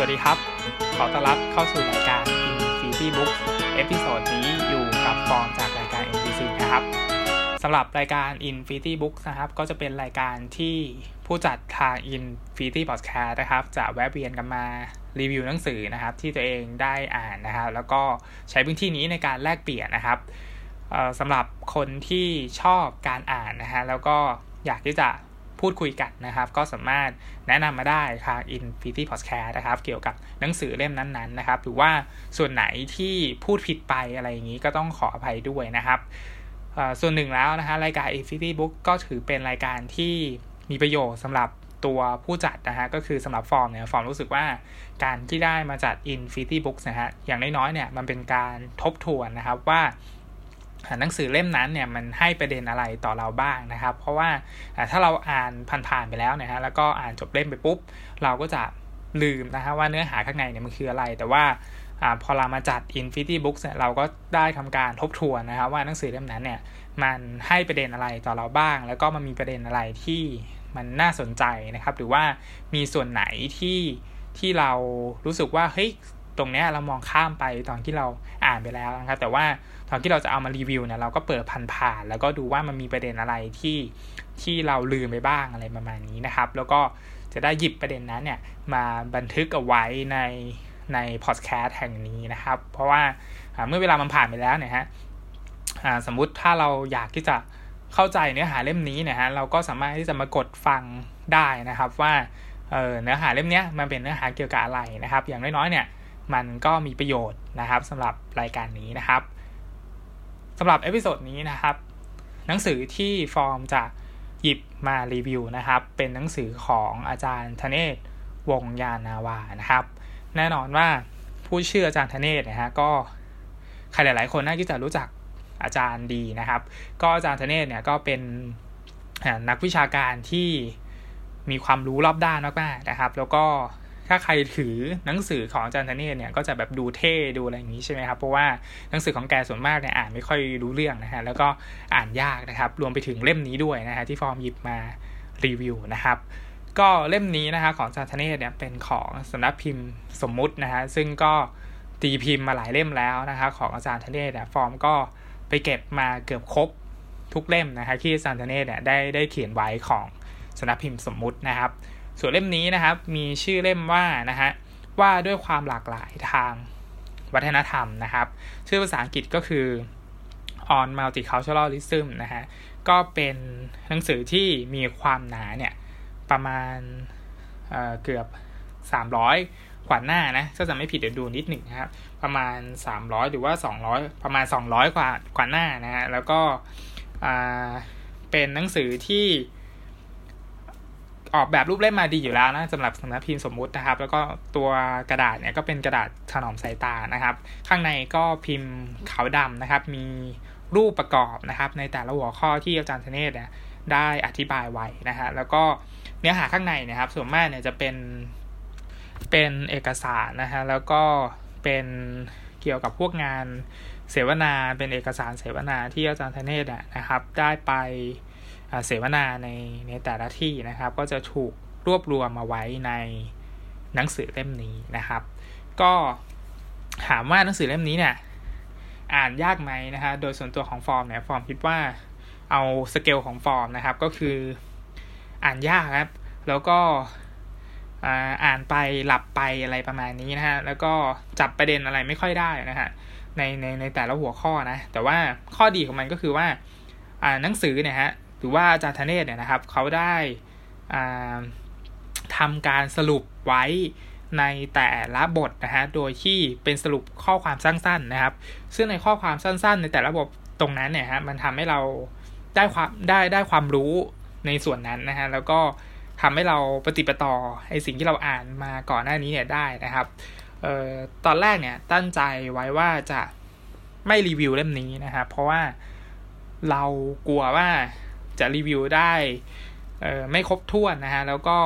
สวัสดีครับ ขอต้อนรับเข้าสู่รายการ Infinity Book episode นี้อยู่กับฟอร์มจากรายการ NPC นะครับสำหรับรายการ Infinity Book นะครับ ก็จะเป็นรายการที่ผู้จัดทาง Infinity Podcast นะครับ จะแวะเวียนกันมารีวิวหนังสือนะครับ ที่ตัวเองได้อ่านนะครับ แล้วก็ใช้พื้นที่นี้ในการแลกเปลี่ยนนะครับสำหรับคนที่ชอบการอ่านนะฮะแล้วก็อยากที่จะ พูดคุยกันนะครับ ก็สามารถแนะนำมาได้ทาง Infinity Podcast นะครับ เกี่ยวกับหนังสือเล่มนั้นๆนะครับ หรือว่าส่วนไหนที่พูดผิดไปอะไรอย่างนี้ก็ต้องขออภัยด้วยนะครับส่วนหนึ่งแล้วนะฮะรายการ Infinity Book ก็ถือเป็นรายการที่มีประโยชน์สำหรับตัวผู้จัดนะฮะก็คือสำหรับฟอร์มเนี่ยฟอร์มรู้สึกว่าการที่ได้มาจัด Infinity Books นะฮะอย่างน้อยๆเนี่ยมันเป็นการทบทวนนะครับว่า หนังสือเล่มนั้นเนี่ยมันให้ประเด็นอะไรต่อเราบ้างนะครับ เพราะว่าถ้าเราอ่านผ่านๆไปแล้วนะฮะแล้วก็อ่านจบเล่มไปปุ๊บ เราก็จะลืมนะฮะว่าเนื้อหาข้างในเนี่ยมันคืออะไร แต่ว่าอพอเรามาจัด Infinity Books เนี่ยเราก็ได้ทำการทบทวนนะครับว่าหนังสือเล่มนั้นเนี่ยมันให้ประเด็นอะไรต่อเราบ้าง แล้วก็มันมีประเด็นอะไรที่มันน่าสนใจนะครับ หรือว่ามีส่วนไหนที่ที่เรารู้สึกว่าเฮ้ยตรงเนี้ยเรามองข้ามไปตอนที่เราอ่านไปแล้วนะครับ แต่ว่า ตอนที่เราจะเอามารีวิวเนี่ยเราก็เปิดผ่านๆแล้วก็ดูว่ามันมีประเด็นอะไรที่ที่เราลืมไปบ้างอะไรประมาณนี้นะครับ แล้วก็จะได้หยิบประเด็นนั้นเนี่ยมาบันทึกเอาไว้ในในพอดแคสต์แห่งนี้นะครับ เพราะว่าเมื่อเวลามันผ่านไปแล้วเนี่ยฮะสมมุติถ้าเราอยากที่จะเข้าใจเนื้อหาเล่มนี้นี่ยฮะเราก็สามารถที่จะมากดฟังได้นะครับว่าเนื้อหาเล่มนี้มันเป็นเนื้อหาเกี่ยวกับอะไรนะครับ อย่างน้อยๆเนี่ยมันก็มีประโยชน์นะครับสำหรับรายการนี้นะครับ สำหรับ episode นี้นะครับ หนังสือที่ฟอร์มจะหยิบมารีวิวนะครับ เป็นหนังสือของอาจารย์ธเนศวงยานาวานะครับ แน่นอนว่าพูดชื่ออาจารย์ธเนศนะฮะก็ใครหลาย ๆ คนน่าจะรู้จักอาจารย์ดีนะครับ ก็อาจารย์ธเนศเนี่ยก็เป็นนักวิชาการที่มีความรู้รอบด้านมากๆนะครับ แล้วก็ ถ้าใครถือหนังสือของอาจารย์ธเนศเนี่ยก็จะแบบดูเท่ดูอะไรอย่างนี้ใช่ไหมครับเพราะว่าหนังสือของแกส่วนมากเนี่ยอ่านไม่ค่อยรู้เรื่องนะฮะแล้วก็อ่านยากนะครับรวมไปถึงเล่มนี้ด้วยนะฮะที่ฟอร์มหยิบมารีวิวนะครับก็เล่มนี้นะฮะของอาจารย์ธเนศเนี่ยเป็นของสำนักพิมพ์สมมุตินะฮะซึ่งก็ตีพิมพ์มาหลายเล่มแล้วนะครับของอาจารย์ธเนศเนี่ยฟอร์มก็ไปเก็บมาเกือบครบทุกเล่มนะฮะที่อาจารย์ธเนศเนี่ยได้ได้เขียนไว้ของสำนักพิมพ์สมมุตินะครับ ส่วนเล่มนี้นะครับ มีชื่อเล่มว่านะฮะว่าด้วยความหลากหลายทางวัฒนธรรมนะครับ ชื่อภาษาอังกฤษก็คือ on multiculturalism นะฮะก็เป็นหนังสือที่มีความหนาเนี่ยประมาณเเกือบ 300 กว่าหน้านะถ้าจะไม่ผิดเดี๋ยวดูนิดหนึ่งนะครับ ประมาณ 300 หรือว่า 200 ประมาณ 200 กว่ากว่าหน้านะฮะแล้วก็เป็นหนังสือที่ ออกแบบรูปเล่มมาดีอยู่แล้วนะสำหรับสำนักพิมพ์สมมุตินะครับ แล้วก็ตัวกระดาษเนี่ยก็เป็นกระดาษถนอมสายตานะครับ ข้างในก็พิมพ์ขาวดำนะครับ มีรูปประกอบนะครับ ในแต่ละหัวข้อที่อาจารย์ธเนศเนี่ยได้อธิบายไว้นะฮะแล้วก็เนื้อหาข้างในนะครับ ส่วนมากเนี่ยจะเป็นเป็นเอกสารนะฮะแล้วก็เป็นเกี่ยวกับพวกงานเสวนาเป็นเอกสารเสวนาที่อาจารย์ธเนศนะครับ ได้ไป เสวนาในในแต่ละที่นะครับ ก็จะถูกรวบรวมมาไว้ในหนังสือเล่มนี้นะครับ ก็ถามว่าหนังสือเล่มนี้เนี่ยอ่านยากไหมนะฮะโดยส่วนตัวของฟอร์มเนี่ยฟอร์มคิดว่าเอาสเกลของฟอร์มนะครับ ก็คืออ่านยากครับ แล้วก็อ่านไปหลับไปอะไรประมาณนี้นะฮะแล้วก็จับประเด็นอะไรไม่ค่อยได้นะฮะในในในแต่ละหัวข้อนะ แต่ว่าข้อดีของมันก็คือว่าอ่าหนังสือเนี่ยฮะ หรือว่าอาจารย์ธเนศเนี่ยนะครับเขาได้ทำการสรุปไว้ในแต่ละบทนะฮะโดยที่เป็นสรุปข้อความสั้นๆนะครับ ซึ่งในข้อความสั้น ๆ ในแต่ละบทตรงนั้นเนี่ยฮะมันทำให้เราได้ความได้ได้ความรู้ในส่วนนั้นนะฮะแล้วก็ทำให้เราปฏิปต่อไอสิ่งที่เราอ่านมาก่อนหน้านี้เนี่ยได้นะครับเอ่อตอนแรกเนี่ยตั้งใจไว้ว่าจะไม่รีวิวเล่มนี้นะครับเพราะว่าเรากลัวว่า จะรีวิวได้ไม่ครบถ้วนนะฮะ แล้วก็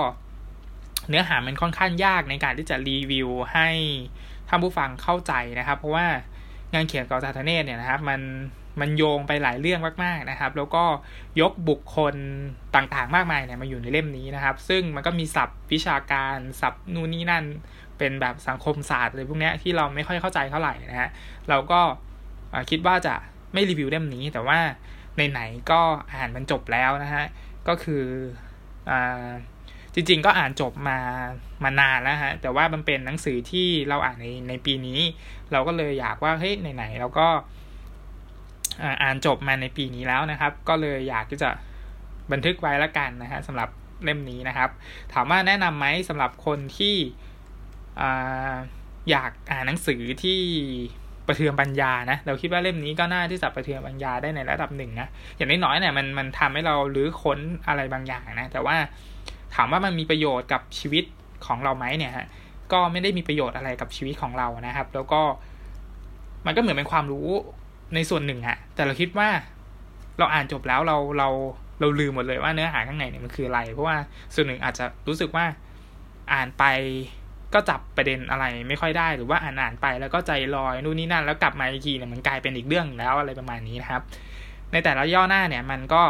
เนื้อหามันค่อนข้างยากในการที่จะรีวิวให้ท่านผู้ฟังเข้าใจนะครับ เพราะว่างานเขียนกอจาทเนศเนี่ยนะครับ มันมันโยงไปหลายเรื่องมากๆนะครับ แล้วก็ยกบุคคลต่างๆ มากมายเนี่ยมาอยู่ในเล่มนี้นะครับ ซึ่งมันก็มีศัพท์วิชาการศัพท์นู่นนี่นั่นเป็นแบบสังคมศาสตร์อะไรพวกนี้ที่เราไม่ค่อยเข้าใจเท่าไหร่นะฮะเราก็คิดว่าจะไม่รีวิวเล่มนี้ แต่ว่า ไหนก็อ่านมันจบแล้วนะฮะ ก็คืออ่าจริงๆก็อ่านจบมามานานแล้วฮะ แต่ว่ามันเป็นหนังสือที่เราอ่านในในปีนี้ เราก็เลยอยากว่าเฮ้ยไหนๆเราก็อ่านจบมาในปีนี้แล้วนะครับ ก็เลยอยากที่จะบันทึกไว้ล้วกันนะฮะสำหรับเล่มนี้นะครับ ถามว่าแนะนำไหมสำหรับคนที่อยากอ่านหนังสือที่ ประเทืองปัญญานะเราคิดว่าเล่มนี้ก็น่าที่จะประเทืองปัญญาได้ในระดับหนึ่งนะอย่างน้อยๆเนี่ยมันมันทำให้เราลื้อค้นอะไรบางอย่างนะแต่ว่าถามว่ามันมีประโยชน์กับชีวิตของเราไหมเนี่ยฮะก็ไม่ได้มีประโยชน์อะไรกับชีวิตของเรานะครับ แล้วก็มันก็เหมือนเป็นความรู้ในส่วนหนึ่งอะแต่เราคิดว่าเราอ่านจบแล้วเราเราเราลืมหมดเลยว่าเนื้อหาข้างในเนี่ยมันคืออะไร เพราะว่าส่วนหนึ่งอาจจะรู้สึกว่าอ่านไป ก็จับประเด็นอะไรไม่ค่อยได้หรือว่าอ่านอ่านไปแล้วก็ใจลอยนู่นนี่นั่นแล้วกลับมาอีกทีเนี่ยมันกลายเป็นอีกเรื่องแล้วอะไรประมาณนี้นะครับ ในแต่ละย่อหน้าเนี่ยมันก็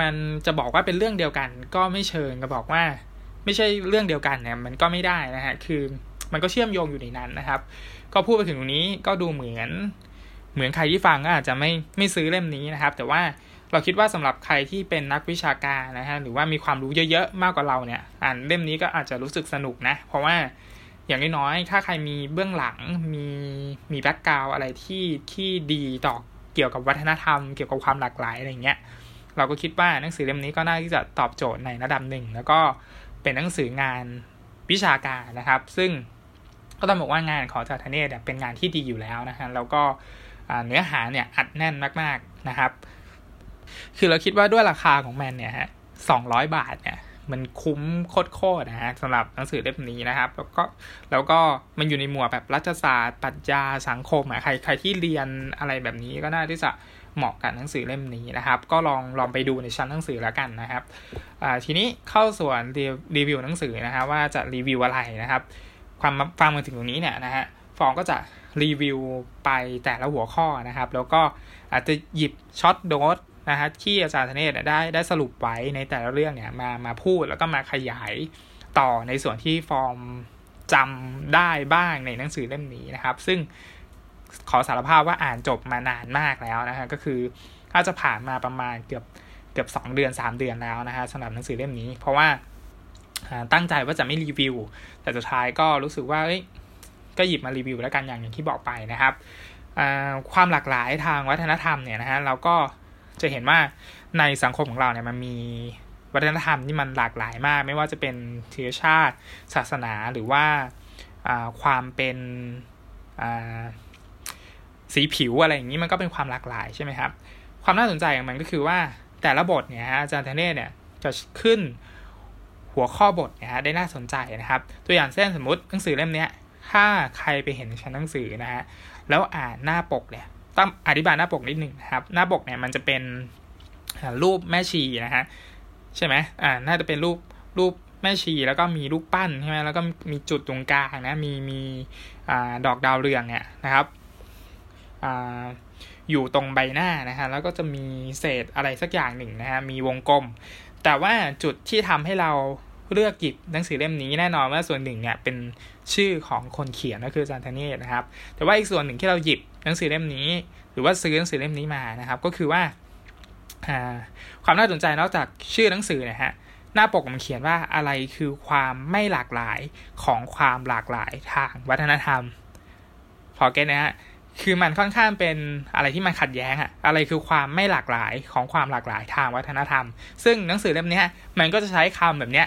มันจะบอกว่าเป็นเรื่องเดียวกัน ก็ไม่เชิงก็บอกว่า ไม่ใช่เรื่องเดียวกันเนี่ยมันก็ไม่ได้นะฮะคือมันก็เชื่อมโยงอยู่ในนั้นนะครับ ก็พูดไปถึงตรงนี้ก็ดูเหมือน เหมือนใครที่ฟังก็อาจจะไม่ไม่ซื้อเล่มนี้นะครับ แต่ว่า เราคิดว่าสำหรับใครที่เป็นนักวิชาการนะฮะหรือว่ามีความรู้เยอะๆมากกว่าเราเนี่ยอ่านเล่มนี้ก็อาจจะรู้สึกสนุกนะ เพราะว่าอย่างน้อยๆถ้าใครมีเบื้องหลังมีมีแบ็กกราวอะไรที่ที่ดีต่อเกี่ยวกับวัฒนธรรม เกี่ยวกับความหลากหลายอะไรเงี้ยเราก็คิดว่าหนังสือเล่มนี้ก็น่าที่จะตอบโจทย์ในระดับหนึ่งแล้วก็เป็นหนังสืองานวิชาการนะครับ ซึ่งก็ต้องบอกว่างานของจาทเนตเป็นงานที่ดีอยู่แล้วนะฮะแล้วก็เนื้อหาเนี่ยอัดแน่นมากๆนะครับ คือเราคิดว่าด้วยราคาของมันเนี่ยฮะสองร้อยบาทเนี่ยมันคุ้มโคตรๆนะฮะสำหรับหนังสือเล่มนี้นะครับ แล้วก็แล้วก็มันอยู่ในหมวดแบบรัฐศาสตร์ปรัชญาสังคมอะใครใครที่เรียนอะไรแบบนี้ก็น่าที่จะเหมาะกับหนังสือเล่มนี้นะครับ ก็ลองลองไปดูในชั้นหนังสือแล้วกันนะครับทีนี้เข้าส่วนรีวิวหนังสือนะฮะว่าจะรีวิวอะไรนะครับ ความฟังมาถึงตรงนี้เนี่ยนะฮะฟองก็จะรีวิวไปแต่ละหัวข้อนะครับ แล้วก็อาจจะหยิบช็อตโดส นะฮะที่อาจารย์ธเนศได้ได้สรุปไว้ในแต่ละเรื่องเนี่ยมามาพูดแล้วก็มาขยายต่อในส่วนที่ฟอร์มจำได้บ้างในหนังสือเล่มนี้นะครับ ซึ่งขอสารภาพว่าอ่านจบมานานมากแล้วนะฮะก็คือถ้าจะผ่านมาประมาณเกือบเกือบสองเดือนสามเดือนแล้วนะฮะสำหรับหนังสือเล่มนี้ เพราะว่าตั้งใจว่าจะไม่รีวิว แต่สุดท้ายก็รู้สึกว่าก็หยิบมารีวิวแล้วกันอย่างอย่างที่บอกไปนะครับความหลากหลายทางวัฒนธรรมเนี่ยนะฮะเราก็ จะเห็นว่าในสังคมของเราเนี่ยมันมีวัฒนธรรมที่มันหลากหลายมาก ไม่ว่าจะเป็นเชื้อชาติ ศาสนาหรือว่าความเป็นสีผิวอะไรอย่างนี้มันก็เป็นความหลากหลายใช่ไหมครับ ความน่าสนใจของมันก็คือว่าแต่ละบทเนี่ยฮะอาจารย์เทเน่เนี่ยจะขึ้นหัวข้อบทเนี่ยฮะได้น่าสนใจนะครับ ตัวอย่างเช่นสมมติหนังสือเล่มนี้ถ้าใครไปเห็นชั้นหนังสือนะฮะแล้วอ่านหน้าปกเนี่ย ต้องอธิบายหน้าปกนิดหนึ่งนะครับ หน้าปกเนี่ยมันจะเป็นรูปแม่ชีนะฮะใช่ไหมอ่าน่าจะเป็นรูปรูปแม่ชีแล้วก็มีรูปปั้นใช่ไหมแล้วก็มีจุดตรงกลางนะมีมีอ่าดอกดาวเรืองเนี่ยนะครับอ่าอยู่ตรงใบหน้านะฮะแล้วก็จะมีเศษอะไรสักอย่างหนึ่งนะฮะมีวงกลม แต่ว่าจุดที่ทำให้เรา เลือกหยิบหนังสือเล่มนี้แน่นอนว่าส่วนหนึ่งเนี่ยเป็นชื่อของคนเขียนก็คืออาจารย์ธเนศนะครับ แต่ว่าอีกส่วนหนึ่งที่เราหยิบหนังสือเล่มนี้ หรือว่าซื้อหนังสือเล่มนี้มานะครับ ก็คือว่าความน่าสนใจนอกจากชื่อหนังสือนะฮะหน้าปกมันเขียนว่าอะไรคือความไม่หลากหลายของความหลากหลายทางวัฒนธรรมพอเก็ตนะฮะคือมันค่อนข้างเป็นอะไรที่มันขัดแย้งอะอะไรคือความไม่หลากหลายของความหลากหลายทางวัฒนธรรม ซึ่งหนังสือเล่มนี้มันก็จะใช้คำแบบเนี้ย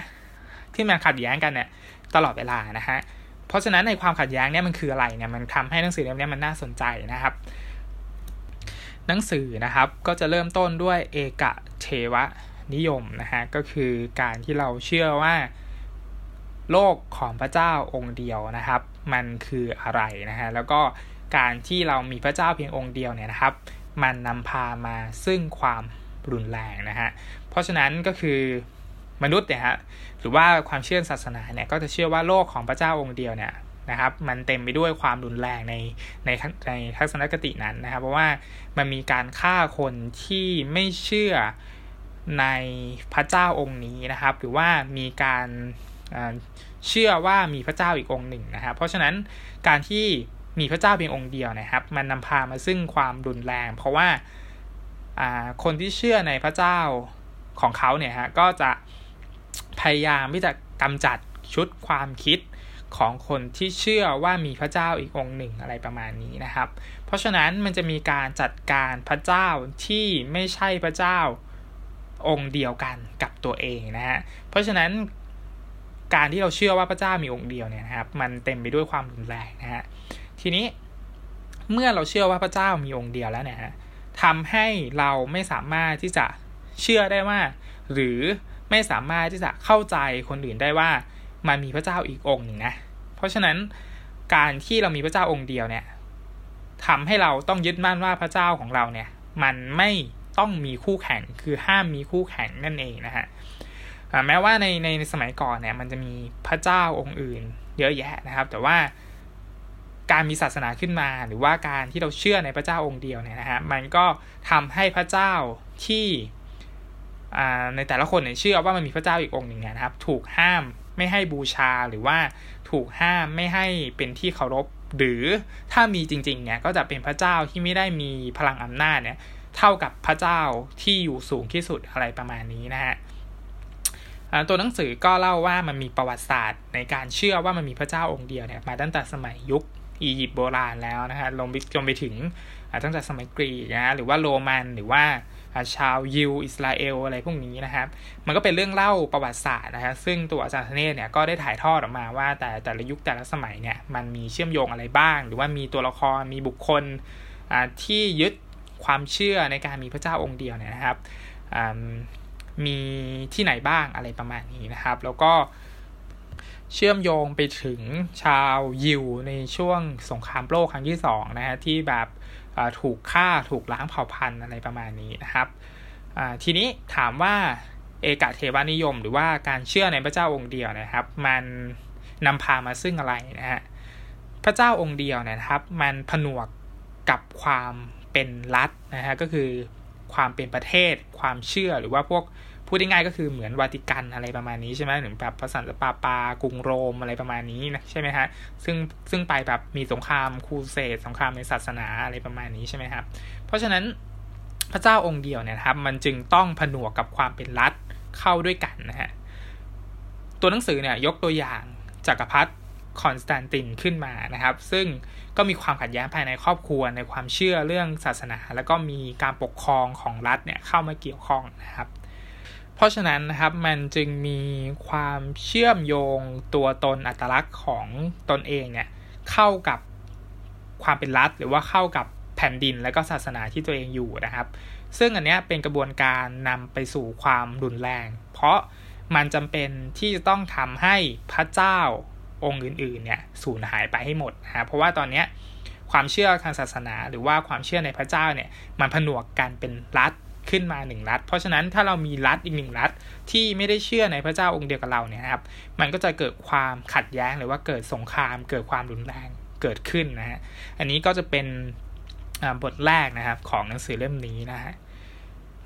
ที่มันขัดแย้งกันเนี่ยตลอดเวลานะฮะเพราะฉะนั้นในความขัดแย้งเนี่ยมันคืออะไรเนี่ยมันทำให้หนังสือเล่มนี้มันน่าสนใจนะครับ หนังสือนะครับก็จะเริ่มต้นด้วยเอกเทวนิยมนะฮะก็คือการที่เราเชื่อว่าโลกของพระเจ้าองค์เดียวนะครับ มันคืออะไรนะฮะแล้วก็การที่เรามีพระเจ้าเพียงองค์เดียวเนี่ยนะครับ มันนำพามาซึ่งความรุนแรงนะฮะเพราะฉะนั้นก็คือ มนุษย์เนี่ยฮะหรือว่าความเชื่อศาสนาเนี่ยก็จะเชื่อว่าโลกของพระเจ้าองค์เดียวเนี่ยนะครับมันเต็มไปด้วยความรุนแรงในในในทัศนคตินั้นนะครับ เพราะว่ามันมีการฆ่าคนที่ไม่เชื่อในพระเจ้าองค์นี้นะครับ หรือว่ามีการเชื่อว่ามีพระเจ้าอีกองค์หนึ่งนะครับ เพราะฉะนั้นการที่มีพระเจ้าเพียงองค์เดียวนะครับ มันนำพามาซึ่งความรุนแรง เพราะว่าคนที่เชื่อในพระเจ้าของเขาเนี่ยฮะก็จะ พยายามที่จะกำจัดชุดความคิดของคนที่เชื่อว่ามีพระเจ้าอีกองค์หนึ่งอะไรประมาณนี้นะครับ เพราะฉะนั้นมันจะมีการจัดการพระเจ้าที่ไม่ใช่พระเจ้าองค์เดียวกันกับตัวเองนะฮะ เพราะฉะนั้นการที่เราเชื่อว่าพระเจ้ามีองค์เดียวเนี่ยนะครับ มันเต็มไปด้วยความรุนแรงนะฮะ ทีนี้เมื่อเราเชื่อว่าพระเจ้ามีองค์เดียวแล้วเนี่ยฮะทำให้เราไม่สามารถที่จะเชื่อได้ว่า หรือ ไม่สามารถที่จะเข้าใจคนอื่นได้ว่ามันมีพระเจ้าอีกองค์หนึ่งนะ เพราะฉะนั้นการที่เรามีพระเจ้าองค์เดียวเนี่ยทำให้เราต้องยึดมั่นว่าพระเจ้าของเราเนี่ย มันไม่ต้องมีคู่แข่งคือห้ามมีคู่แข่งนั่นเองนะฮะแม้ว่าในในสมัยก่อนเนี่ยมันจะมีพระเจ้าองค์อื่น เยอะแยะนะครับ แต่ว่าการมีศาสนาขึ้นมา หรือว่าการที่เราเชื่อในพระเจ้าองค์เดียวเนี่ยนะฮะมันก็ทำให้พระเจ้าที่ ในแต่ละคนเนี่ยเชื่อว่ามันมีพระเจ้าอีกองค์หนึ่งนะครับ ถูกห้ามไม่ให้บูชาหรือว่าถูกห้ามไม่ให้เป็นที่เคารพ หรือถ้ามีจริงๆเนี่ยก็จะเป็นพระเจ้าที่ไม่ได้มีพลังอำนาจเนี่ยเท่ากับพระเจ้าที่อยู่สูงที่สุดอะไรประมาณนี้นะฮะตัวหนังสือก็เล่าว่ามันมีประวัติศาสตร์ในการเชื่อว่ามันมีพระเจ้าองค์เดียวเนี่ยมาตั้งแต่สมัยยุคอียิปต์โบราณแล้วนะฮะลงไปจนไปถึงตั้งแต่สมัยกรีกนะหรือว่าโรมันหรือว่า ชาวยิวอิสราเอลอะไรพวกนี้นะครับ มันก็เป็นเรื่องเล่าประวัติศาสตร์นะฮะซึ่งตัวอาจารย์ธเนศเนี่ยก็ได้ถ่ายทอดออกมาว่า แต่แต่ละยุคแต่ละสมัยเนี่ยมันมีเชื่อมโยงอะไรบ้าง หรือว่ามีตัวละครมีบุคคลที่ยึดความเชื่อในการมีพระเจ้าองค์เดียวเนี่ยนะครับมีที่ไหนบ้างอะไรประมาณนี้นะครับ แล้วก็เชื่อมโยงไปถึงชาวยิวในช่วงสงครามโลกครั้งที่สองนะฮะที่แบบ ถูกฆ่าถูกล้างเผ่าพันธุ์อะไรประมาณนี้นะครับทีนี้ถามว่าเอกเทวานิยม หรือว่าการเชื่อในพระเจ้าองค์เดียวนะครับ มันนำพามาซึ่งอะไรนะฮะพระเจ้าองค์เดียวนะครับ มันผนวกกับความเป็นรัฐนะฮะก็คือความเป็นประเทศ ความเชื่อหรือว่าพวก พูดง่ายๆก็คือเหมือนวาติกันอะไรประมาณนี้ใช่ไหมหรือแบบพระสันตะปาปากรุงโรมอะไรประมาณนี้นะใช่ไหมฮะซึ่งซึ่งไปแบบมีสงครามคูเสดสงครามในศาสนาอะไรประมาณนี้ใช่ไหมครับเพราะฉะนั้นพระเจ้าองค์เดียวเนี่ยครับมันจึงต้องผนวกกับความเป็นรัฐเข้าด้วยกันนะฮะตัวหนังสือเนี่ยยกตัวอย่างจักรพรรดิคอนสแตนตินขึ้นมานะครับ ซึ่งก็มีความขัดแย้งภายในครอบครัวในความเชื่อเรื่องศาสนา แล้วก็มีการปกครองของรัฐเนี่ยเข้ามาเกี่ยวข้องนะครับ เพราะฉะนั้นนะครับมันจึงมีความเชื่อมโยงตัวตนอัตลักษณ์ของตนเองเนี่ยเข้ากับความเป็นรัฐ หรือว่าเข้ากับแผ่นดินและก็ศาสนาที่ตัวเองอยู่นะครับ ซึ่งอันนี้เป็นกระบวนการนำไปสู่ความรุนแรง เพราะมันจำเป็นที่จะต้องทำให้พระเจ้าองค์อื่นๆเนี่ยสูญหายไปให้หมดนะเพราะว่าตอนนี้ความเชื่อทางศาสนา หรือว่าความเชื่อในพระเจ้าเนี่ยมันผนวกกันเป็นรัฐ ขึ้นมาหนึ่งรัฐ เพราะฉะนั้นถ้าเรามีรัฐอีกหนึ่งรัฐที่ไม่ได้เชื่อในพระเจ้าองค์เดียวกับเราเนี่ยครับ มันก็จะเกิดความขัดแย้งหรือว่าเกิดสงคราม เกิดความรุนแรงเกิดขึ้นนะฮะ อันนี้ก็จะเป็นบทแรกนะครับของหนังสือเล่มนี้นะฮะ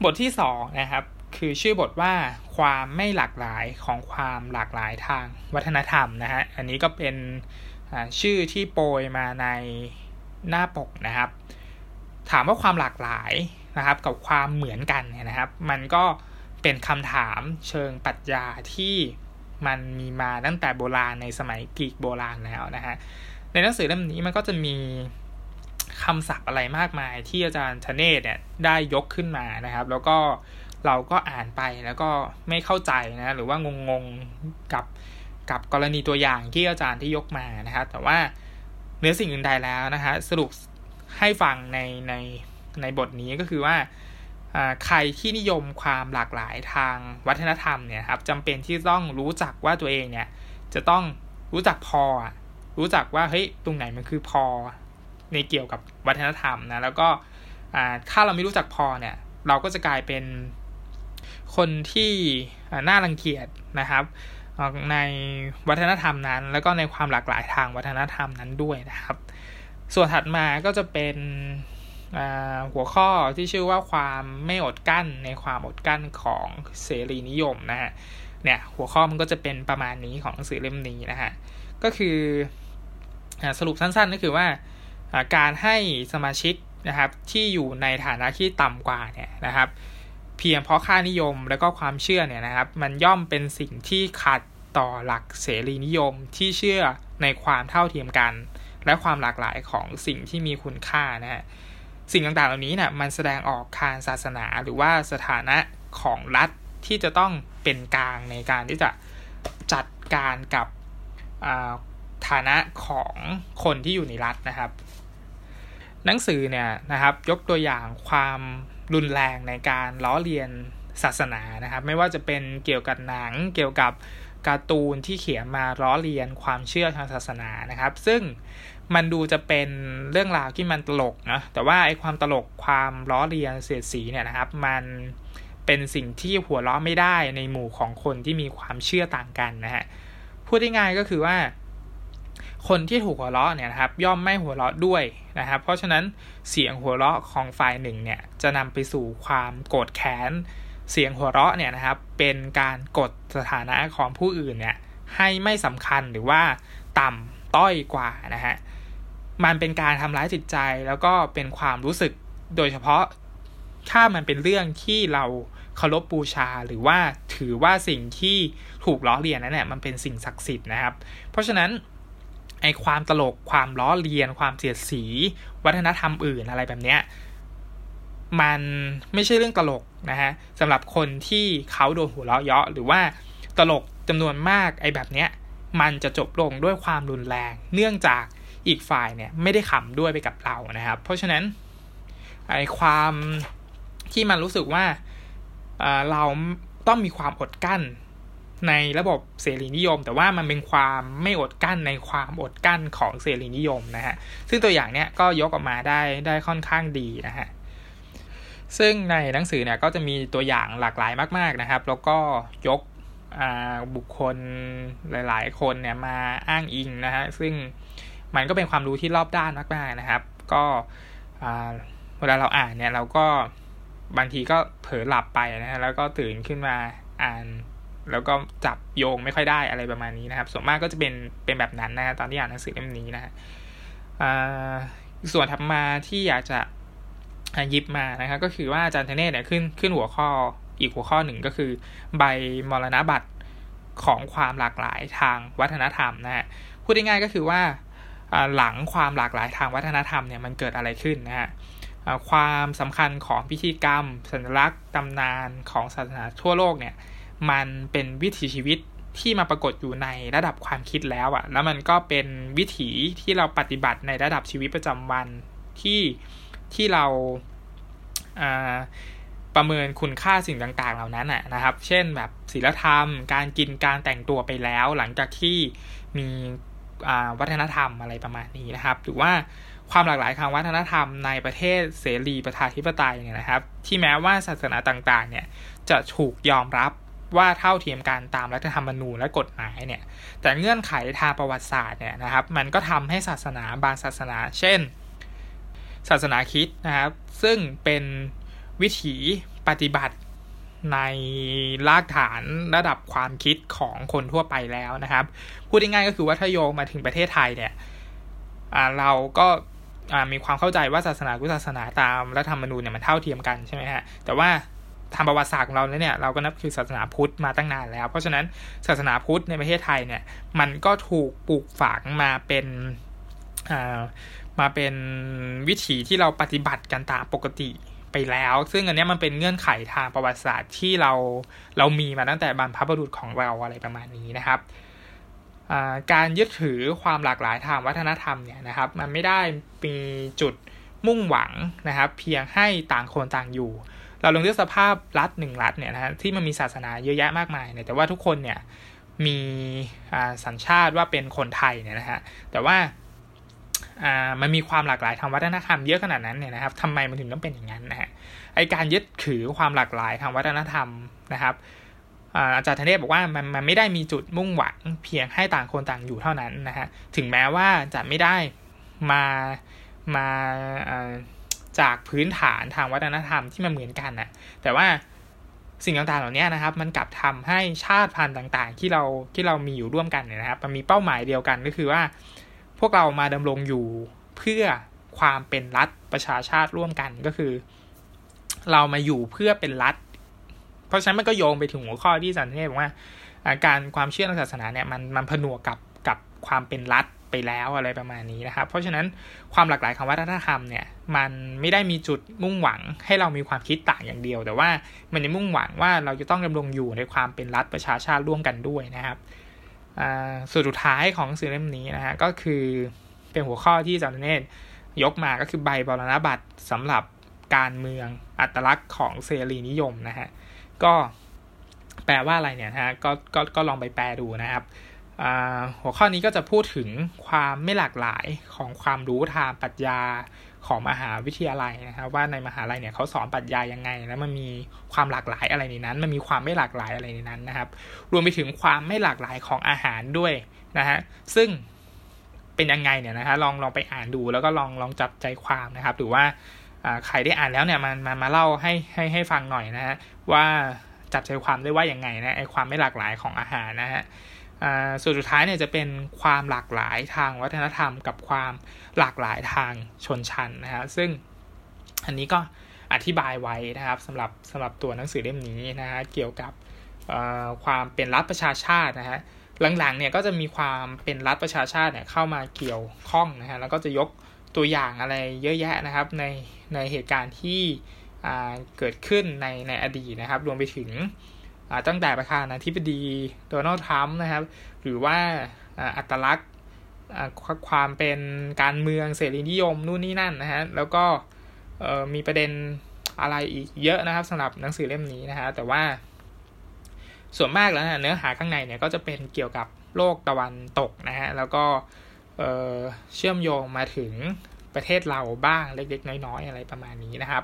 บทที่สองนะครับคือชื่อบทว่าความไม่หลากหลายของความหลากหลายทางวัฒนธรรมนะฮะ อันนี้ก็เป็นชื่อที่โปรยมาในหน้าปกนะครับ ถามว่าความหลากหลาย นะครับกับความเหมือนกันเนี่ยนะครับ มันก็เป็นคำถามเชิงปรัชญาที่มันมีมาตั้งแต่โบราณในสมัยกรีกโบราณแล้วนะฮะในหนังสือเล่มนี้มันก็จะมีคำศัพท์อะไรมากมาย ที่อาจารย์ธเนศเนี่ยได้ยกขึ้นมานะครับ แล้วก็เราก็อ่านไปแล้วก็ไม่เข้าใจนะหรือว่างงๆกับกับกรณีตัวอย่างที่อาจารย์ที่ยกมานะครับแต่ว่าเนื้อสิ่งอื่นใดแล้วนะฮะสรุปให้ฟังในใน ในบทนี้ก็คือว่าใครที่นิยมความหลากหลายทางวัฒนธรรมเนี่ยครับจำเป็นที่ต้องรู้จักว่าตัวเองเนี่ย จะต้องรู้จักพอ รู้จักว่าเฮ้ยตรงไหนมันคือพอ ในเกี่ยวกับวัฒนธรรมนะแล้วก็ถ้าเราไม่รู้จักพอเนี่ย เราก็จะกลายเป็นคนที่น่ารังเกียจนะครับ ในวัฒนธรรมนั้น แล้วก็ในความหลากหลายทางวัฒนธรรมนั้นด้วยนะครับ ส่วนถัดมาก็จะเป็น หัวข้อที่ชื่อว่าความไม่อดกั้นในความอดกั้นของเสรีนิยมนะฮะเนี่ยหัวข้อมันก็จะเป็นประมาณนี้ของหนังสือเล่มนี้นะฮะก็คือสรุปสั้นๆก็คือว่าการให้สมาชิกนะครับที่อยู่ในฐานะที่ต่ำกว่าเนี่ยนะครับ เพียงเพราะค่านิยมและก็ความเชื่อเนี่ยนะครับ มันย่อมเป็นสิ่งที่ขัดต่อหลักเสรีนิยมที่เชื่อในความเท่าเทียมกัน และความหลากหลายของสิ่งที่มีคุณค่านะฮะ สิ่งต่างๆเหล่านี้เนี่ยมันแสดงออกทางศาสนาหรือว่าสถานะของรัฐที่จะต้องเป็นกลางในการที่จะจัดการกับฐานะของคนที่อยู่ในรัฐนะครับ หนังสือเนี่ยนะครับยกตัวอย่างความรุนแรงในการล้อเลียนศาสนานะครับ ไม่ว่าจะเป็นเกี่ยวกับหนังเกี่ยวกับการ์ตูนที่เขียนมาล้อเลียนความเชื่อทางศาสนานะครับ ซึ่ง มันดูจะเป็นเรื่องราวที่มันตลกนะแต่ว่าไอ้ความตลกความล้อเลียนเสียดสีเนี่ยนะครับ มันเป็นสิ่งที่หัวเราะไม่ได้ในหมู่ของคนที่มีความเชื่อต่างกันนะฮะพูดง่ายๆก็คือว่า คนที่ถูกหัวเราะเนี่ยนะครับ ย่อมไม่หัวเราะด้วยนะครับ เพราะฉะนั้นเสียงหัวเราะของฝ่ายหนึ่งเนี่ยจะนำไปสู่ความโกรธแค้นเสียงหัวเราะเนี่ยนะครับ เป็นการกดสถานะของผู้อื่นเนี่ยให้ไม่สำคัญหรือว่าต่ำ ต้อยกว่านะฮะ มันเป็นการทำร้ายจิตใจแล้วก็เป็นความรู้สึกโดยเฉพาะถ้ามันเป็นเรื่องที่เราเคารพบูชาหรือว่าถือว่าสิ่งที่ถูกล้อเลียนนั้นเนี่ยมันเป็นสิ่งศักดิ์สิทธิ์นะครับ เพราะฉะนั้นไอความตลกความล้อเลียน ความเสียดสี วัฒนธรรมอื่นอะไรแบบเนี้ยมันไม่ใช่เรื่องตลกนะฮะสำหรับคนที่เขาโดนหัวเราะเยาะหรือว่าตลกจำนวนมากไอ้แบบเนี้ย มันจะจบลงด้วยความรุนแรง เนื่องจากอีกฝ่ายเนี่ยไม่ได้ขำด้วยไปกับเรานะครับ เพราะฉะนั้นไอ้ความที่มันรู้สึกว่าเราต้องมีความอดกั้นในระบบเสรีนิยม แต่ว่ามันเป็นความไม่อดกั้นในความอดกั้นของเสรีนิยมนะฮะซึ่งตัวอย่างเนี้ยก็ยกออกมาได้ได้ค่อนข้างดีนะฮะซึ่งในหนังสือเนี่ยก็จะมีตัวอย่างหลากหลายมาก ๆนะครับ แล้วก็ยก บุคคลหลาย ๆ คนเนี่ยมาอ้างอิงนะฮะซึ่งมันก็เป็นความรู้ที่รอบด้านมากๆนะครับ ก็เวลาเราอ่านเนี่ยเราก็บางทีก็เผลอหลับไปนะฮะแล้วก็ตื่นขึ้นมาอ่าน แล้วก็จับโยงไม่ค่อยได้อะไรประมาณนี้นะครับ ส่วนมากก็จะเป็นเป็นแบบนั้นนะตอนที่อ่านหนังสือเล่มนี้นะฮะส่วนธรรมาที่อยากจะหยิบมานะครับก็คือว่าอาจารย์เทเน่เนี่ยขึ้นขึ้นหัวข้อ อีกหัวข้อหนึ่งก็คือ ใบมรณบัตรของความหลากหลายทางวัฒนธรรมนะฮะพูดง่ายๆก็คือว่าหลังความหลากหลายทางวัฒนธรรมเนี่ยมันเกิดอะไรขึ้นนะฮะความสำคัญของพิธีกรรม สัญลักษณ์ตำนานของศาสนาทั่วโลกเนี่ยมันเป็นวิถีชีวิตที่มาปรากฏอยู่ในระดับความคิดแล้วอะแล้วมันก็เป็นวิถีที่เราปฏิบัติในระดับชีวิตประจำวันที่ที่เรา ประเมินคุณค่าสิ่งต่างๆ เหล่านั้นนะครับ เช่นแบบศีลธรรม การกินการแต่งตัวไปแล้ว หลังจากที่มีวัฒนธรรมอะไรประมาณนี้นะครับ หรือว่าความหลากหลายทางวัฒนธรรมในประเทศเสรีประชาธิปไตยเนี่ยนะครับ ที่แม้ว่าศาสนาต่างๆ เนี่ยจะถูกยอมรับว่าเท่าเทียมกันตามรัฐธรรมนูญและกฎหมายเนี่ย แต่เงื่อนไขทางประวัติศาสตร์เนี่ยนะครับ มันก็ทำให้ศาสนาบางศาสนา เช่น ศาสนาคิดนะครับ ซึ่งเป็น วิถีปฏิบัติในรากฐานระดับความคิดของคนทั่วไปแล้วนะครับ พูดง่ายๆก็คือว่าถ้าโยงมาถึงประเทศไทยเนี่ยเราก็มีความเข้าใจว่าศาสนากุศาสนาตามรัฐธรรมนูญเนี่ยมันเท่าเทียมกันใช่ไหมฮะแต่ว่าทางประวัติศาสตร์ของเราเนี่ยเราก็นับคือศาสนาพุทธมาตั้งนานแล้ว เพราะฉะนั้นศาสนาพุทธในประเทศไทยเนี่ยมันก็ถูกปลูกฝังมาเป็นมาเป็นวิถีที่เราปฏิบัติกันตามปกติ ไปแล้ว ซึ่งอันนี้มันเป็นเงื่อนไขทางประวัติศาสตร์ที่เราเรามีมาตั้งแต่บรรพบุรุษของเราอะไรประมาณนี้นะครับการยึดถือความหลากหลายทางวัฒนธรรมเนี่ยนะครับ มันไม่ได้มีจุดมุ่งหวังนะครับ เพียงให้ต่างคนต่างอยู่ เราลองเลือกสภาพรัฐหนึ่งรัฐเนี่ยนะฮะที่มันมีศาสนาเยอะแยะมากมายเนี่ยแต่ว่าทุกคนเนี่ยมีสัญชาติว่าเป็นคนไทยเนี่ยนะฮะแต่ว่า มันมีความหลากหลายทางวัฒนธรรมเยอะขนาดนั้นเนี่ยนะครับทำไมมันถึงต้องเป็นอย่างนั้นนะฮะไอการยึดถือความหลากหลายทางวัฒนธรรมนะครับอาจารย์ธเนศบอกว่ามันมันไม่ได้มีจุดมุ่งหวังเพียงให้ต่างคนต่างอยู่เท่านั้นนะฮะถึงแม้ว่าจะไม่ได้มามาจากพื้นฐานทางวัฒนธรรมที่มันเหมือนกันนะแต่ว่าสิ่งต่างๆเหล่านี้นะครับ มันกลับทำให้ชาติพันธุ์ต่าง ๆ ที่เราที่เรามีอยู่ร่วมกันเนี่ยนะครับ มันมีเป้าหมายเดียวกันก็คือว่า พวกเรามาดำรงอยู่เพื่อความเป็นรัฐประชาชาติร่วมกันก็คือ เรามาอยู่เพื่อเป็นรัฐ เพราะฉะนั้นมันก็โยงไปถึงหัวข้อที่สันเทพบอกว่าการความเชื่อทางศาสนาเนี่ยมันมันผนวกกับกับความเป็นรัฐไปแล้วอะไรประมาณนี้นะครับ เพราะฉะนั้นความหลากหลายของวัฒนธรรมเนี่ยมันไม่ได้มีจุดมุ่งหวังให้เรามีความคิดต่างอย่างเดียว แต่ว่ามันจะมุ่งหวังว่าเราจะต้องดำรงอยู่ในความเป็นรัฐประชาชาติร่วมกันด้วยนะครับ ส่วนสุดท้ายของสื่อเล่มนี้นะฮะก็คือเป็นหัวข้อที่จารเนตยกมาก็คือใบบรณบัตรสำหรับการเมืองอัตลักษณ์ของเสรีนิยมนะฮะก็แปลว่าอะไรเนี่ยฮะก็ก็ก็ลองไปแปลดูนะครับหัวข้อนี้ก็จะพูดถึงความไม่หลากหลายของความรู้ทางปรัชญา ของมหาวิทยาลัยนะครับว่าในมหาลัยเนี่ยเขาสอนปรัชญายังไง แล้วมันมีความหลากหลายอะไรในนั้น มันมีความไม่หลากหลายอะไรในนั้นนะครับ รวมไปถึงความไม่หลากหลายของอาหารด้วยนะฮะซึ่งเป็นยังไงเนี่ยนะฮะลองลองไปอ่านดูแล้วก็ลองลองจับใจความนะครับ หรือว่าใครได้อ่านแล้วเนี่ยมันมามาเล่าให้ให้ให้ฟังหน่อยนะฮะว่าจับใจความได้ว่าอย่างไงนะไอความไม่หลากหลายของอาหารนะฮะ ส่วนสุดท้ายเนี่ยจะเป็นความหลากหลายทางวัฒนธรรม กับความหลากหลายทางชนชั้นนะฮะซึ่งอันนี้ก็อธิบายไว้นะครับสำหรับสำหรับตัวหนังสือเล่มนี้นะฮะเกี่ยวกับความเป็นรัฐประชาชาตินะฮะหลังๆเนี่ยก็จะมีความเป็นรัฐประชาชาติเนี่ยเข้ามาเกี่ยวข้องนะฮะแล้วก็จะยกตัวอย่างอะไรเยอะแยะนะครับในในเหตุการณ์ที่เกิดขึ้นในในอดีตนะครับ รวมไปถึง ตั้งแต่ประธานาธิบดีโดนัลด์ทรัมป์นะครับ หรือว่าอัตลักษณ์ความเป็นการเมืองเสรีนิยมนู่นนี่นั่นนะฮะแล้วก็มีประเด็นอะไรอีกเยอะนะครับสำหรับหนังสือเล่มนี้นะฮะแต่ว่า ส่วนมากแล้วนะเนื้อหาข้างในเนี่ยก็จะเป็นเกี่ยวกับโลกตะวันตกนะฮะแล้วก็เชื่อมโยงมาถึงประเทศเราบ้างเล็กๆ น้อยๆ อะไรประมาณนี้นะครับ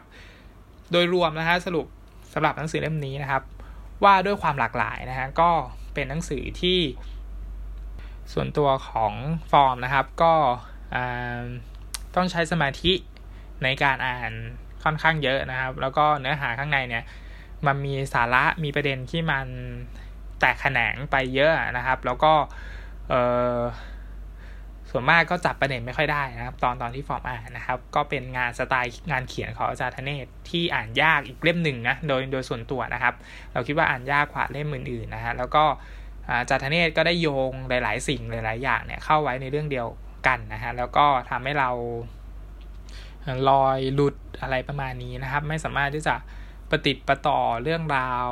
โดยรวมนะฮะสรุปสำหรับหนังสือเล่มนี้นะครับ ว่าด้วยความหลากหลายนะฮะก็เป็นหนังสือที่ ส่วนตัวของฟอร์มนะครับ ก็ต้องใช้สมาธิในการอ่านค่อนข้างเยอะนะครับ แล้วก็เนื้อหาข้างในเนี่ย มันมีสาระมีประเด็นที่มันแตกแขนงไปเยอะนะครับ แล้วก็เส่วนมากก็จับประเด็นไม่ค่อยได้นะครับ ตอนตอนที่ฟอร์มอ่านนะครับ ก็เป็นงานสไตล์งานเขียนของอาจารย์ธเนศที่อ่านยากอีกเล่มหนึ่งนะโดยโดยส่วนตัวนะครับ เราคิดว่าอ่านยากกว่าเล่มอื่นๆนะฮะแล้วก็อาจารย์ธเนศก็ได้โยงหลาย ๆ สิ่งหลาย ๆ อย่างเนี่ยเข้าไว้ในเรื่องเดียวกันนะฮะแล้วก็ทำให้เราลอยหลุดอะไรประมาณนี้นะครับ ไม่สามารถที่จะประติดประต่อเรื่องราว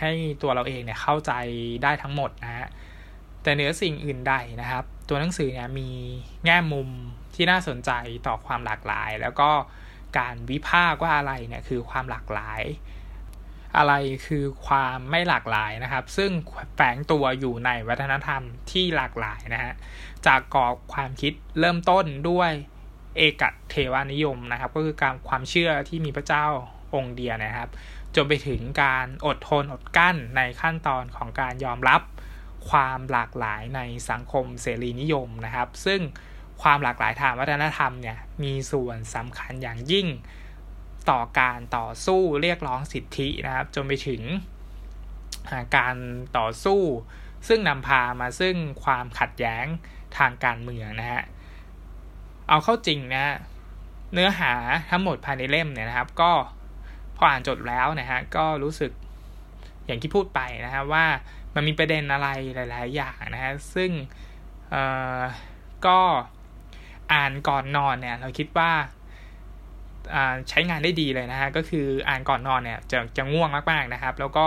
ให้ตัวเราเองเนี่ยเข้าใจได้ทั้งหมดนะฮะแต่เหนือสิ่งอื่นใดนะครับ ตัวหนังสือเนี่ยมีแง่มุมที่น่าสนใจต่อความหลากหลาย แล้วก็การวิพากษ์ว่าอะไรเนี่ยคือความหลากหลาย อะไรคือความไม่หลากหลายนะครับ ซึ่งแฝงตัวอยู่ในวัฒนธรรมที่หลากหลายนะฮะจากกรอบความคิดเริ่มต้นด้วยเอกเทวานิยมนะครับ ก็คือการความเชื่อที่มีพระเจ้าองค์เดียวนะครับ จนไปถึงการอดทนอดกั้นในขั้นตอนของการยอมรับ ความหลากหลายในสังคมเสรีนิยมนะครับ ซึ่งความหลากหลายทางวัฒนธรรมเนี่ยมีส่วนสำคัญอย่างยิ่งต่อการต่อสู้เรียกร้องสิทธินะครับ จนไปถึงการต่อสู้ ซึ่งนำพามาซึ่งความขัดแย้งทางการเมืองนะฮะเอาเข้าจริงนะ เนื้อหาทั้งหมดภายในเล่มเนี่ยนะครับ ก็พออ่านจบแล้วนะฮะก็รู้สึก อย่างที่พูดไปนะครับว่ามันมีประเด็นอะไรหลาย ๆ อย่างนะฮะซึ่งเออก็อ่านก่อนนอนเนี่ย เราคิดว่าใช้งานได้ดีเลยนะฮะก็คืออ่านก่อนนอนเนี่ยจะจะง่วงมากๆนะครับ แล้วก็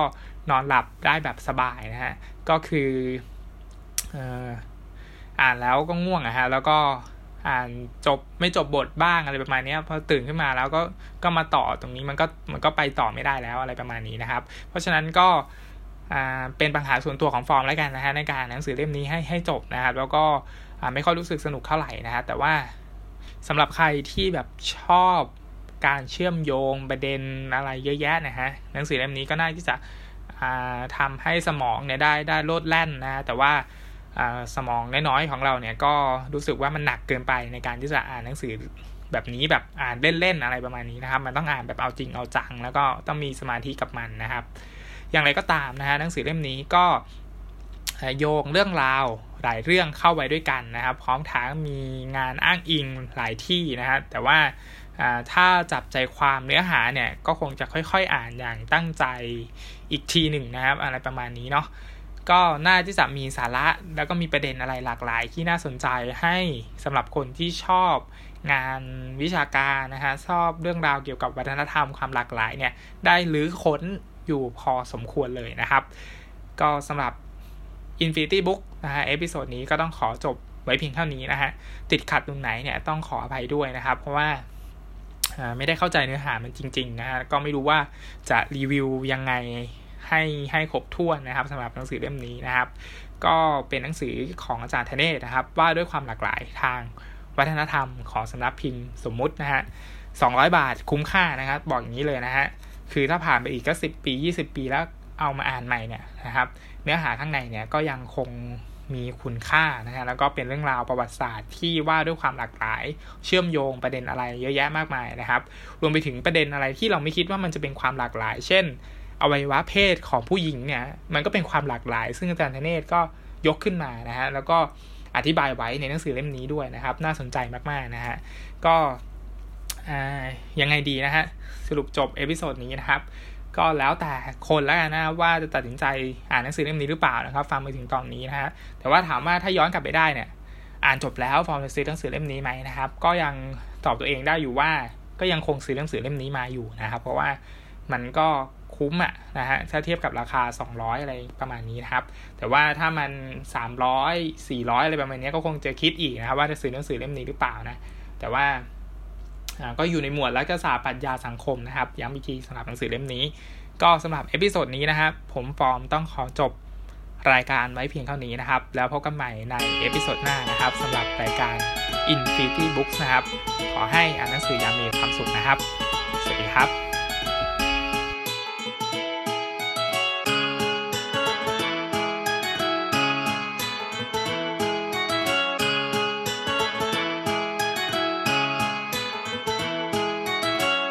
นอนหลับได้แบบสบายนะฮะก็คืออ่านแล้วก็ง่วงอะฮะแล้วก็ อ่านจบไม่จบบทบ้างอะไรประมาณนี้พอตื่นขึ้นมาแล้วก็ก็มาต่อตรงนี้มันก็มันก็ไปต่อไม่ได้แล้วอะไรประมาณนี้นะครับ เพราะฉะนั้นก็เป็นปัญหาส่วนตัวของฟอร์มแล้วกันนะฮะในการหนังสือเล่มนี้ให้ให้จบนะครับ แล้วก็ไม่ค่อยรู้สึกสนุกเท่าไหร่นะครับแต่ว่าสำหรับใครที่แบบชอบการเชื่อมโยงประเด็นอะไรเยอะแยะนะฮะหนังสือเล่มนี้ก็น่าที่จะทำให้สมองเนี่ยได้ได้โลดแล่นนะ แต่ว่า สมองน้อยๆของเราเนี่ยก็รู้สึกว่ามันหนักเกินไปในการที่จะอ่านหนังสือแบบนี้แบบอ่านเล่นๆอะไรประมาณนี้นะครับ มันต้องอ่านแบบเอาจริงเอาจัง แล้วก็ต้องมีสมาธิกับมันนะครับ อย่างไรก็ตามนะฮะหนังสือเล่มนี้ก็โยงเรื่องราวหลายเรื่องเข้าไว้ด้วยกันนะครับ พร้อมทั้งมีงานอ้างอิงหลายที่นะฮะแต่ว่าถ้าจับใจความเนื้อหาเนี่ยก็คงจะค่อยๆอ่านอย่างตั้งใจอีกทีหนึ่งนะครับ อะไรประมาณนี้เนาะ ก็น่าที่จะมีสาระแล้วก็มีประเด็นอะไรหลากหลาย ที่น่าสนใจให้สำหรับคนที่ชอบงานวิชาการนะฮะชอบเรื่องราวเกี่ยวกับวัฒนธรรมความหลากหลายเนี่ยได้ลื้อค้นอยู่พอสมควรเลยนะครับ ก็สำหรับ Infinity Book นะฮะ episode นี้ก็ต้องขอจบไว้เพียงเท่านี้นะฮะติดขัดตรงไหนเนี่ยต้องขออภัยด้วยนะครับ เพราะว่าไม่ได้เข้าใจเนื้อหามันจริง ๆ นะฮะก็ไม่รู้ว่าจะรีวิวยังไง ให้ให้ครบถ้วนนะครับสำหรับหนังสือเล่มนี้นะครับ ก็เป็นหนังสือของอาจารย์ธเนศนะครับ ว่าด้วยความหลากหลายทางวัฒนธรรมของสำนักพิมพ์สมมุตินะฮะสองร้อยบาทคุ้มค่านะครับ บอกอย่างนี้เลยนะฮะคือถ้าผ่านไปอีกก็สิบปียี่สิบปีแล้วเอามาอ่านใหม่เนี่ยนะครับ เนื้อหาข้างในเนี่ยก็ยังคงมีคุณค่านะฮะแล้วก็เป็นเรื่องราวประวัติศาสตร์ที่ว่าด้วยความหลากหลาย เชื่อมโยงประเด็นอะไรเยอะแยะมากมายนะครับ รวมไปถึงประเด็นอะไรที่เราไม่คิดว่ามันจะเป็นความหลากหลาย เช่น อวัยวะเพศของผู้หญิงเนี่ยมันก็เป็นความหลากหลาย ซึ่งอาจารย์ธเนศก็ยกขึ้นมานะฮะแล้วก็อธิบายไว้ในหนังสือเล่มนี้ด้วยนะครับ น่าสนใจมากๆนะฮะก็ยังไงดีนะฮะสรุปจบ episode นี้นะครับก็แล้วแต่คนแล้วกันนะว่าจะตัดสินใจอ่านหนังสือเล่มนี้หรือเปล่านะครับ ฟังไปถึงตอนนี้นะฮะแต่ว่าถามว่าถ้าย้อนกลับไปได้เนี่ย อ่านจบแล้วฟอร์มจะซื้อหนังสือเล่มนี้ไหมนะครับ ก็ยังตอบตัวเองได้อยู่ว่าก็ยังคงซื้อหนังสือเล่มนี้มาอยู่นะครับ เพราะว่ามันก็ คุ้มอะนะฮะถ้าเทียบกับราคา 200 อะไรประมาณนี้นะครับ แต่ว่าถ้ามัน 300 400 อะไรประมาณนี้ก็คงจะคิดอีกนะครับ ว่าจะซื้อหนังสือเล่มนี้หรือเปล่านะ แต่ว่าก็อยู่ในหมวดรัฐศาสตร์ปรัชญาสังคมนะครับ ย้ำอีกทีสำหรับหนังสือเล่มนี้ ก็สำหรับ episode นี้นะครับ ผมฟอร์มต้องขอจบรายการไว้เพียงเท่านี้นะครับ แล้วพบกันใหม่ใน episode หน้านะครับสำหรับรายการ Infinity Books นะครับ ขอให้อ่านหนังสืออย่างมีความสุขนะครับ สวัสดีครับ